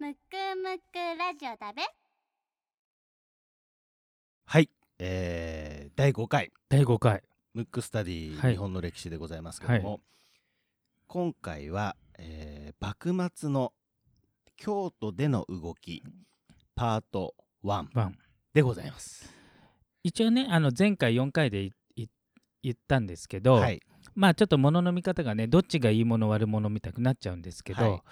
むくむくラジオだべ。はい、えー、第5回。第5回。ムックスタディ、はい。日本の歴史でございますけども、は今回は、えー幕末の京都での動きパート1ワン。でございます。一応ねあの前回4回でいい言ったんですけど、はい、まあちょっと物の見方がねどっちがいいもの悪者みたくなっちゃうんですけど、はい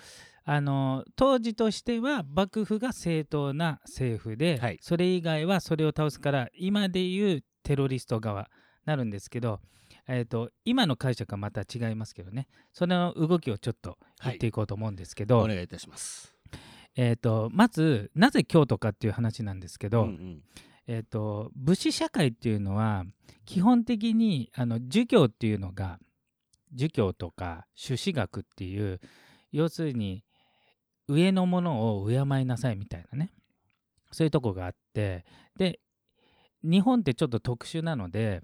あの当時としては幕府が正当な政府で、はい。それ以外はそれを倒すから今でいうテロリスト側なるんですけど、えー、と今の解釈はまた違いますけどね。その動きをちょっと言っていこうと思うんですけど、お願いいたします。えー、とまずなぜ京都かっていう話なんですけど、うんうん。えー、と武士社会っていうのは基本的にあの儒教っていうのが儒教とか朱子学っていう要するに上のものを敬いなさいみたいなね。そういうとこがあって。で日本ってちょっと特殊なので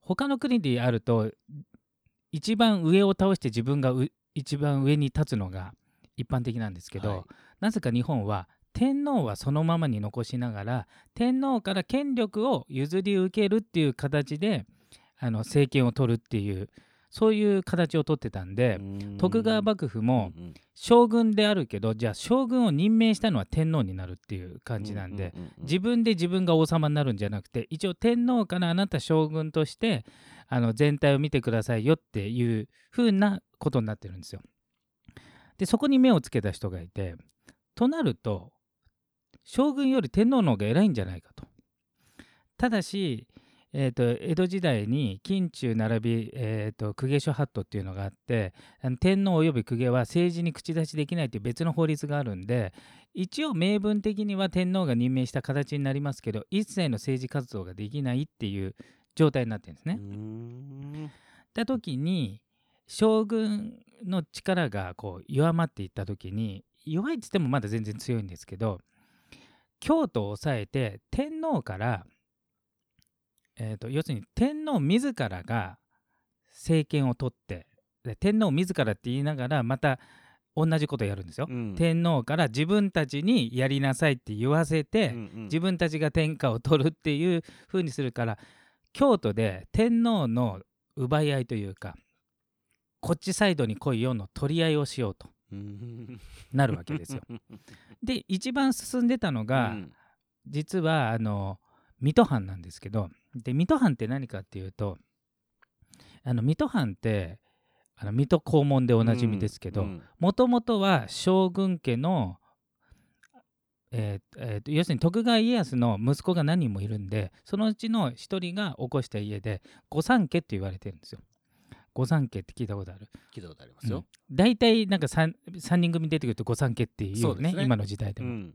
他の国であると一番上を倒して自分がう一番上に立つのが一般的なんですけど、はい。なぜか日本は天皇はそのままに残しながら天皇から権力を譲り受けるっていう形であの政権を取るっていうそういう形を取ってたんで徳川幕府も将軍であるけどじゃあ将軍を任命したのは天皇になるっていう感じなんで自分で自分が王様になるんじゃなくて一応天皇からあなた将軍としてあの全体を見てくださいよっていう風なことになってるんですよ。でそこに目をつけた人がいてとなると将軍より天皇の方が偉いんじゃないかと。ただし、えー、と江戸時代に近中並び、えー、と公家諸法度っていうのがあって天皇及び公家は政治に口出しできないという別の法律があるんで一応明文的には天皇が任命した形になりますけど一切の政治活動ができないっていう状態になってるんですね。た時に将軍の力がこう弱まっていった時に弱いっつってもまだ全然強いんですけど京都を抑えて天皇から、えー、と要するに天皇自らが政権を取ってで天皇自らって言いながらまた同じことやるんですよ。うん天皇から自分たちにやりなさいって言わせて、うんうん自分たちが天下を取るっていう風にするから京都で天皇の奪い合いというかこっちサイドに来いよの取り合いをしようとうんなるわけですよ。で一番進んでたのが、うん実はあの水戸藩なんですけどで水戸藩って何かっていうとあの水戸藩ってあの水戸黄門でおなじみですけど、うんもともとは将軍家の、えーえーと要するに徳川家康の息子が何人もいるんでそのうちの一人が起こした家で御三家って言われてるんですよ。御三家って聞いたことある？聞いたことありますよ。大体なんか 3, 三人組出てくると御三家っていうねね今の時代でも。うん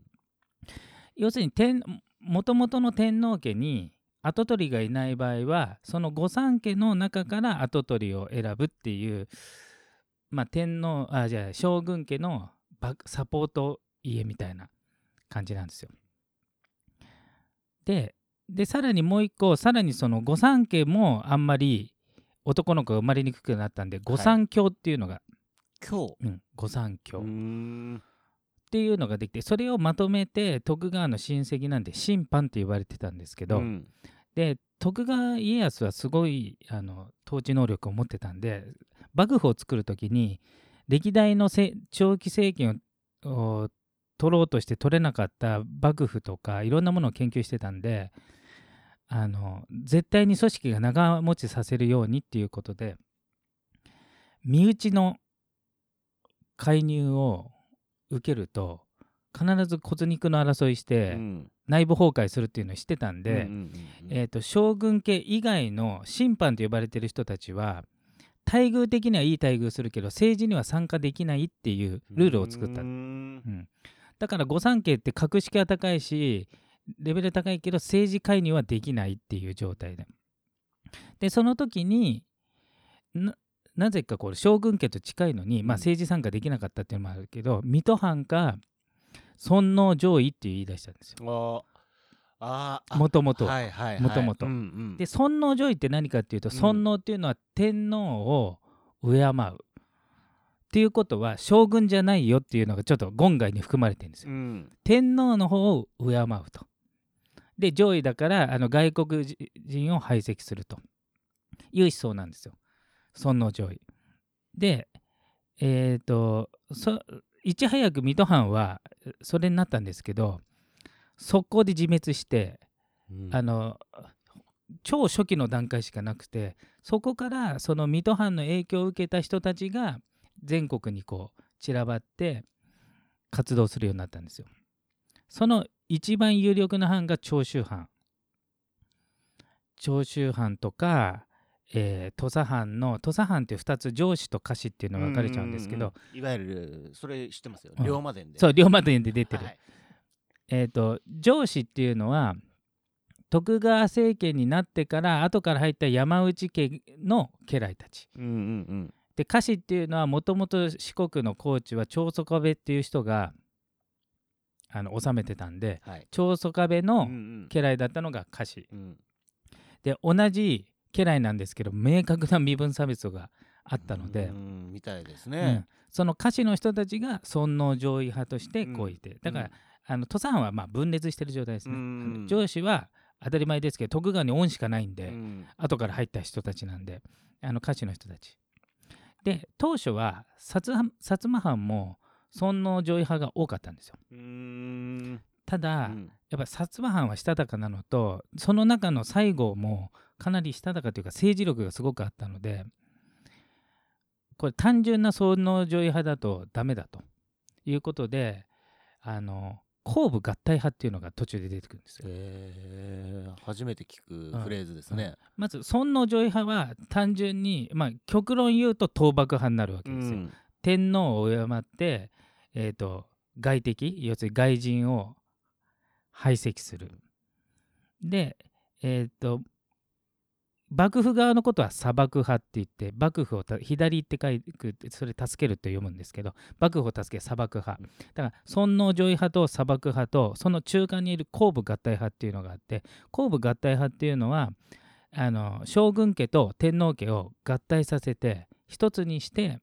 要するに天もともとの天皇家に跡取りがいない場合はその御三家の中から跡取りを選ぶっていう、まあ、天皇あじゃあ将軍家のサポート家みたいな感じなんですよ。ででさらにもう一個さらにその御三家もあんまり男の子が生まれにくくなったんで御三教っていうのが、今日うん、御三教。っていうのができてそれをまとめて徳川の親戚なんで審判って言われてたんですけど、うん。で徳川家康はすごいあの統治能力を持ってたんで幕府を作る時に歴代のせ長期政権をお取ろうとして取れなかった幕府とかいろんなものを研究してたんであの絶対に組織が長持ちさせるようにっていうことで身内の介入を受けると必ず骨肉の争いしてうん。内部崩壊するっていうのを知ってたんで、えー、と将軍家以外の審判と呼ばれてる人たちは待遇的にはいい待遇するけど政治には参加できないっていうルールを作った。うん、だから御三家って格式は高いしレベル高いけど政治介入はできないっていう状態で。でその時にななぜかこれ将軍家と近いのに、まあ、うん。政治参加できなかったっていうのもあるけど水戸藩か尊王攘夷っていう言い出したんですよ。もともともともとうんうん。で尊王攘夷って何かっていうとうん。尊王っていうのは天皇を敬うっていうことは将軍じゃないよっていうのがちょっと言外に含まれてるんですよ。うん。天皇の方を敬うと。で上位だからあの外国人を排斥すると。いう思想なんですよ。尊皇上位。でえっ、とそいち早く水戸藩はそれになったんですけど速攻で自滅してうんあの超初期の段階しかなくてそこからその水戸藩の影響を受けた人たちが全国にこう散らばって活動するようになったんですよ。その一番有力な藩が長州藩。長州藩とか、えー土佐藩の土佐藩って2つ上司と下司っていうのが分かれちゃうんですけど、ううんいわゆるそれ知ってますようん。龍馬伝で。そう龍馬伝で出てる、はい。えー、と上司っていうのは徳川政権になってから後から入った山内家の家来たち。うんうんうん。で家臣っていうのはもともと四国の高知は長宗我部っていう人があの治めてたんではい。長宗我部うのんうん。家来だったのが家臣。うん。で同じ家来なんですけど明確な身分差別があったので。う、んみたいですうねん。その家臣の人たちが尊王攘夷派としてこういて、だから、あの土佐藩はまあ分裂してる状態ですね。うん。上司は当たり前ですけど徳川に恩しかないんで、うん。後から入った人たちなんであの家臣の人たち。で当初は薩摩藩も尊王攘夷派が多かったんですよ。ただ、うん。やっぱ薩摩藩はしたたかなのとその中の西郷もかなりしたたかというか政治力がすごくあったのでこれ単純な尊王攘夷派だとダメだということであの後部合体派っていうのが途中で出てくるんですよ。へー初めて聞くフレーズですねまず尊王攘夷派は単純に、まあ、極論言うと倒幕派になるわけですよ。うん天皇を敬って、えー、と外敵要するに外人を排斥する。で、えっ、と幕府側のことは砂漠派って言って幕府をた左って書いてそれ助けるって読むんですけど幕府を助け砂漠派。だから尊王攘夷派と砂漠派とその中間にいる後部合体派っていうのがあって後部合体派っていうのはあの将軍家と天皇家を合体させて一つにして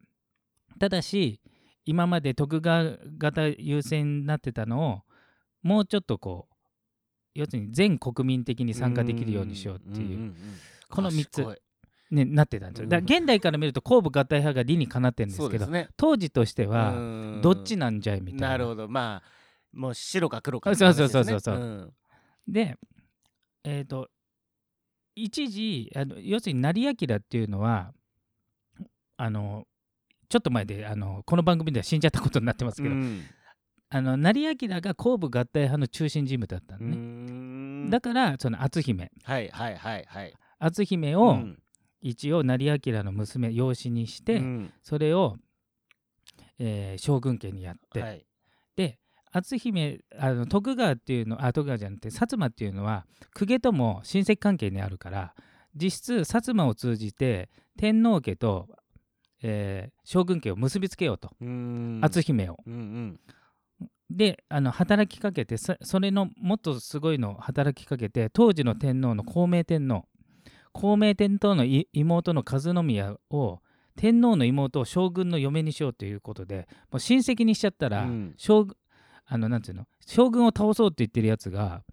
ただし今まで徳川型優先になってたのをもうちょっとこう要するに全国民的に参加できるようにしようっていう、この三つ賢い。ね、なってたんですよ。だ現代から見ると後部合体派が理にかなってるんですけどね。当時としてはうん。どっちなんじゃいみたいな。なるほど。まあもう白か黒かあそうそうそうそう。そううん。でえっ、と一時あの要するに成明っていうのはあのちょっと前であのこの番組では死んじゃったことになってますけど、うん。あの成明が後部合体派の中心人物だったのうね。ん。だからその篤姫。はいはいはいはい篤姫をうん。一応成明の娘養子にして、うん。それを、えー将軍家にやって、はい。で篤姫あの徳川っていうのあ徳川じゃなくて薩摩っていうのは公家とも親戚関係にあるから実質薩摩を通じて天皇家と、えー将軍家を結びつけようと。うん。篤姫を。うんうん。であの働きかけてそそれのもっとすごいのを働きかけて当時の天皇の孝明天皇孝明天皇のい妹の和宮を天皇の妹を将軍の嫁にしようということでもう親戚にしちゃったら、うん。将軍あのなんていうの？将軍を倒そうって言ってるやつが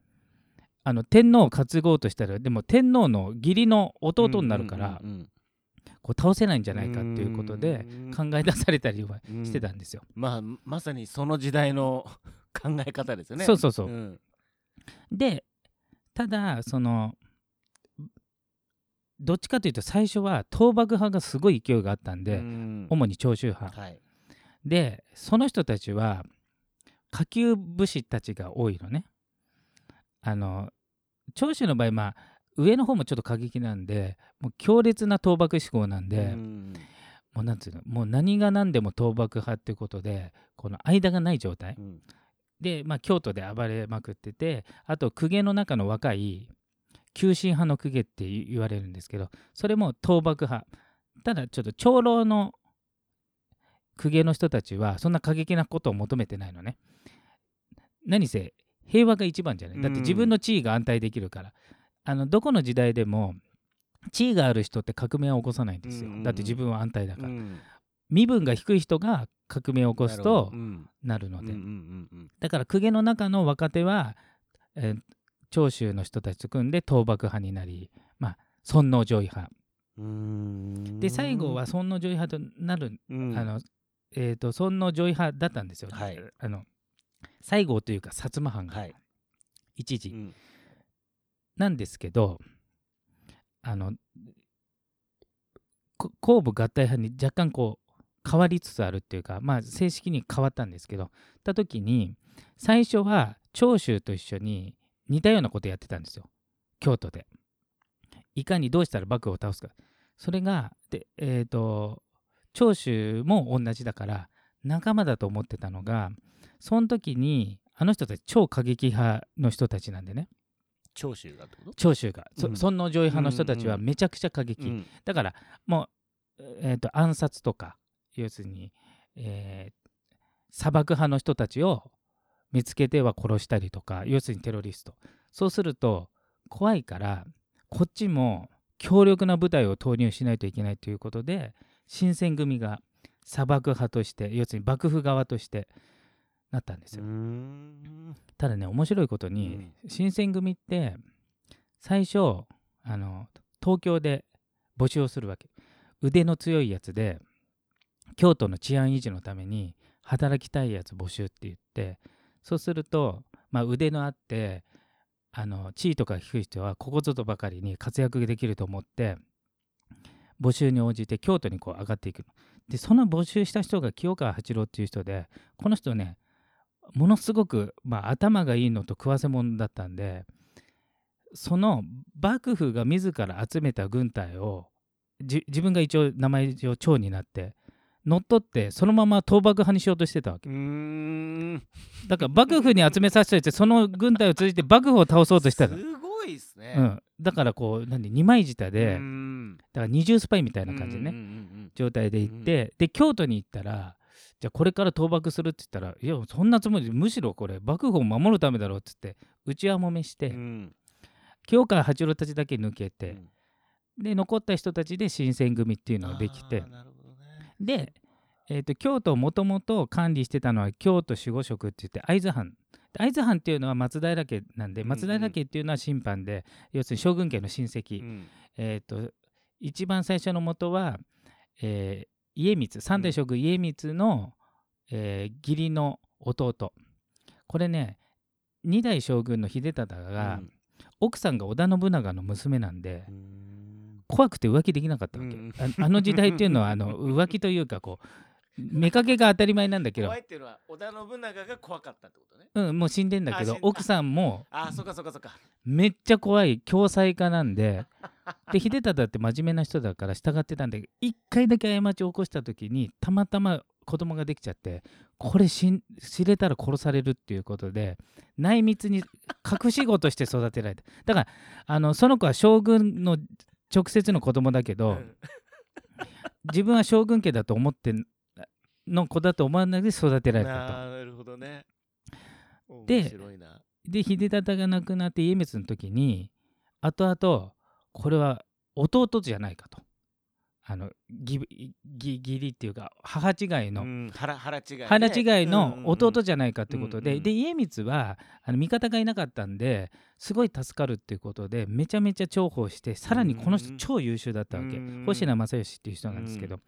あの天皇を担ごうとしたらでも天皇の義理の弟になるから、うんうんうんこう倒せないんじゃないかっていうことでうん。考え出されたりはうんしてたんですよ。まあまさにその時代の 考え方ですよね。そうそうそう、ん。でただそのどっちかというと最初は倒幕派がすごい勢いがあったんで、うん。主に長州派。はい。でその人たちは下級武士たちが多いのね。あの長州の場合まあ上の方もちょっと過激なんでもう強烈な倒幕志向なんで、うん。もうなんつうのもう何が何でも倒幕派っていうことでこの間がない状態。うん。で、まあ、京都で暴れまくっててあと公家の中の若い急進派の公家って言われるんですけどそれも倒幕派。ただちょっと長老の公家の人たちはそんな過激なことを求めてないのね。何せ平和が一番じゃない。だって自分の地位が安泰できるから、あのどこの時代でも地位がある人って革命を起こさないんですよ、うんだって自分は安泰だから、うん。身分が低い人が革命を起こすとうん。なるので、だから公家の中の若手は、えー長州の人たちと組んで倒幕派になり、まあ、尊王攘夷派。で最後は尊王攘夷派となる、うん。あのえー、と尊王攘夷派だったんですよ、はい。あの西郷というか薩摩藩がはい。一時、うん。なんですけどあのこ後部合体派に若干こう変わりつつあるっていうかまあ正式に変わったんですけどた時に最初は長州と一緒に似たようなことやってたんですよ。京都で。いかにどうしたら幕府を倒すか。それがでえっ、と長州も同じだから仲間だと思ってたのがその時にあの人たち超過激派の人たちなんでね。長州がってこと？長州が、そうん。尊王攘夷派の人たちはうんうん。めちゃくちゃ過激、うん。だからもう、えー、と暗殺とか要するに、えー砂漠派の人たちを見つけては殺したりとか要するにテロリスト。そうすると怖いからこっちも強力な部隊を投入しないといけないということで新選組が砂漠派として要するに幕府側としてなったんですよ。うん。ただね面白いことに、新選組って最初あの東京で募集をするわけ。腕の強いやつで京都の治安維持のために働きたいやつ募集って言ってそうすると、まあ、腕のあってあの地位とか低い人はここぞとばかりに活躍できると思って募集に応じて京都にこう上がっていく。でその募集した人が清川八郎っていう人でこの人ねものすごく、まあ、頭がいいのと食わせ者だったんでその幕府が自ら集めた軍隊を自分が一応名前上長になって乗っ取ってそのまま倒幕派にしようとしてたわけ。うん。だから幕府に集めさせておいてその軍隊を通じて幕府を倒そうとしたの、すごいですね。うん、だからこう何？二枚舌でうん。だから二重スパイみたいな感じでね、状態で行って、で京都に行ったらじゃあこれから倒幕するって言ったらいやそんなつもりむしろこれ幕府を守るためだろうっつってうちわもめして、うん。清川八郎たちだけ抜けうて、ん。で残った人たちで新選組っていうのができてなるほど。ねで、えー、と京都をもともと管理してたのは京都守護職って言って会津藩。会津藩っていうのは松平家なんでうんうん松平家っていうのは審判で、要するに将軍家の親戚、うん。えー、と一番最初の元は、えー家光三代将軍家光の、えー義理の弟。これね二代将軍の秀忠が、うん。奥さんが織田信長の娘なんでうん怖くて浮気できなかったわけ、うん。ああの時代っていうのはあの浮気というかこう目かけが当たり前なんだけど。怖いっていうのは織田信長が怖かったってことね。うん、もう死んでんだけど奥さんもあーそっかそっかそっか。めっちゃ怖い共済家なんで。で秀忠って真面目な人だから従ってたんで一回だけ過ちを起こした時にたまたま子供ができちゃってこれ知れたら殺されるっていうことで内密に隠し子として育てられただからあのその子は将軍の直接の子供だけど、うん。自分は将軍家だと思っての子だと思わないで育てられたと。ななるほどね。でで秀忠が亡くなって家光の時に後々これは弟じゃないかとあの義義義理っていうか母違いの、うん腹腹違いね腹違いの弟じじゃないかってことで、うんうんで家光はあの味方がいなかったんですごい助かるっていうことでめちゃめちゃ重宝してさらにこの人うん超優秀だったわけ、うん。星名正義っていう人なんですけど、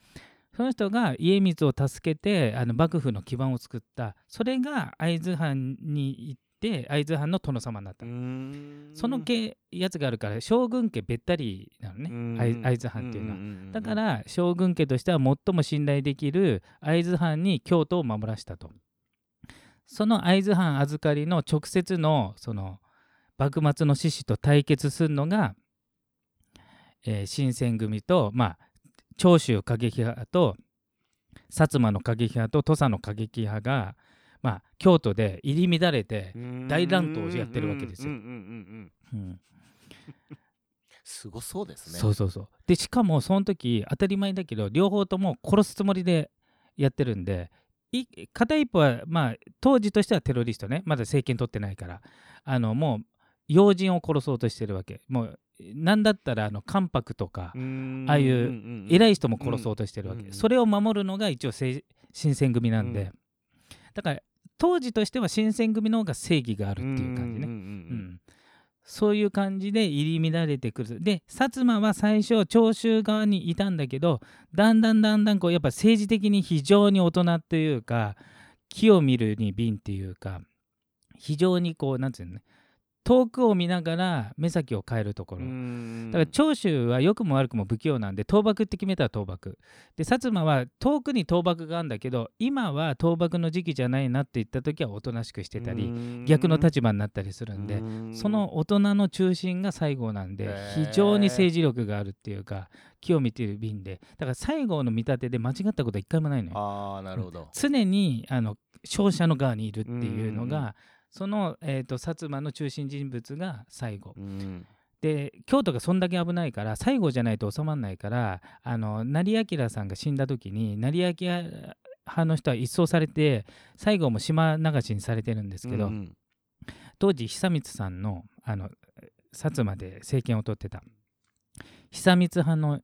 その人が家光を助けてあの幕府の基盤を作った。それが会津藩に行って会津藩の殿様になった。の、その家やつがあるから将軍家べったりなのね。会会津藩っていうのは。だから将軍家としては最も信頼できる会津藩に京都を守らせたと。その会津藩預かりの直接のその幕末の志士と対決するのが、えー、新選組と、まあ、長州過激派と薩摩の過激派と土佐の過激派が、まあ、京都で入り乱れて大乱闘をやってるわけですよ。すごそうですね。そうそうそう。でしかもその時当たり前だけど両方とも殺すつもりでやってるんで片一方は、まあ、当時としてはテロリストね。まだ政権取ってないから。あのもう要人を殺そうとしてるわけ。もう何だったらあの関白とかああいう偉い人も殺そうとしてるわけ、それを守るのが一応新選組なんで、だから当時としては新選組の方が正義があるっていう感じね、うんそういう感じで入り乱れてくる。で薩摩は最初長州側にいたんだけどだんだんだんだんこうやっぱ政治的に非常に大人というか木を見るに瓶っていうか非常にこうなんていうのね遠くを見ながら目先を変えるところ。だから長州は良くも悪くも不器用なんで倒幕って決めたら倒幕。で薩摩は遠くに倒幕があるんだけど今は倒幕の時期じゃないなって言った時はおとなしくしてたり逆の立場になったりするんでその大人の中心が西郷なんで非常に政治力があるっていうか木を見ている便で。だから西郷の見立てで間違ったことは一回もないのよ。あなるほど。常にあの勝者の側にいるっていうのがその、えーと、薩摩の中心人物が西郷、うん、で京都がそんだけ危ないから西郷じゃないと収まらないからあの成明さんが死んだ時に成明派の人は一掃されて西郷も島流しにされてるんですけど、うん、当時久光さんのあの薩摩で政権を取ってた。久光派の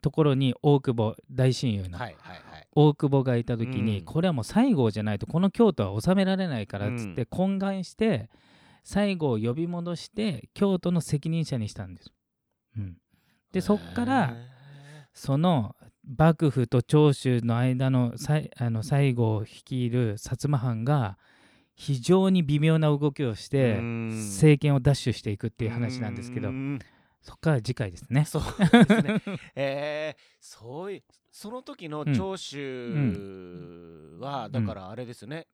ところに大久保大親友の、はいはいはい、大久保がいた時に、うん、これはもう西郷じゃないとこの京都は治められないからっつって懇願して、西郷を呼び戻して京都の責任者にしたんです。うん、でそっからその幕府と長州の間のあの西郷を率いる薩摩藩が非常に微妙な動きをして政権を奪取していくっていう話なんですけどそこから次回ですね。そう。ですね。えー、そういうその時の長州は、だからあれですよね。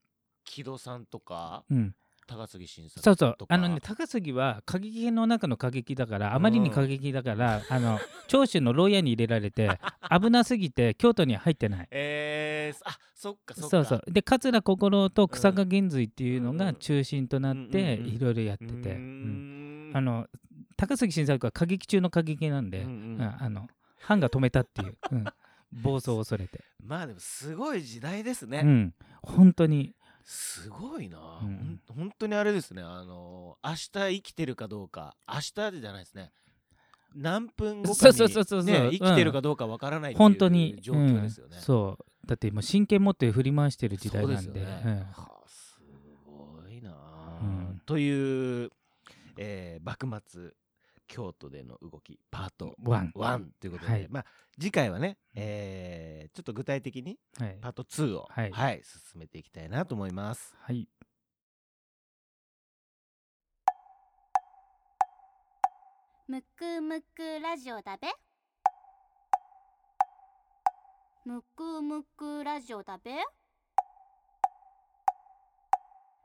木戸さんとか、うん、高杉晋作そうそう。あのね高杉は過激の中の過激だからあまりに過激だから、うん、あの長州の牢屋に入れられて 危なすぎて京都には入ってない。えー、あそっかそっか。そうそう。で桂心と草加源瑞っていうのが中心となっていろいろやってて、うん、あの高杉晋作は過激中の過激なんで、うんうん、あの藩が止めたっていう、うん、暴走を恐れて。まあでもすごい時代ですね、うん、本当に。すごいな、うん、本当にあれですね。あの明日生きてるかどうか明日じゃないですね。何分後かに、ね、生きてるかどうかわからないっていう状況ですよね、うん、そう。だって今真剣持って振り回してる時代なんで、ね。うん、はあ、すごいな、うん、という、えー、幕末京都での動きパート。1 1ということで、はい、まあ、次回はね、えー、ちょっと具体的にパート2を、はい、はい、進めていきたいなと思います。はい。むくむくラジオだべ。むくむくラジオだべ。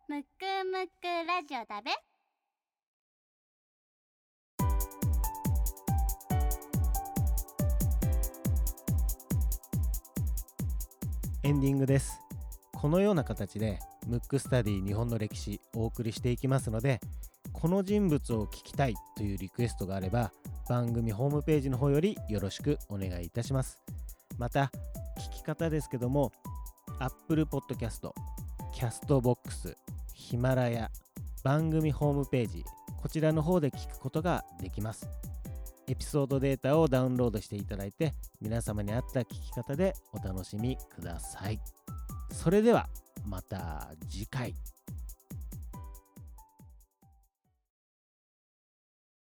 むくむくラジオだべエンディングです。このような形でムックスタディ日本の歴史お送りしていきますのでこの人物を聞きたいというリクエストがあれば番組ホームページの方よりよろしくお願いいたします。また聞き方ですけども Apple Podcast、Castbox、ヒマラヤ番組ホームページこちらの方で聞くことができます。エピソードデータをダウンロードしていただいて皆様に合った聞き方でお楽しみください。それではまた次回。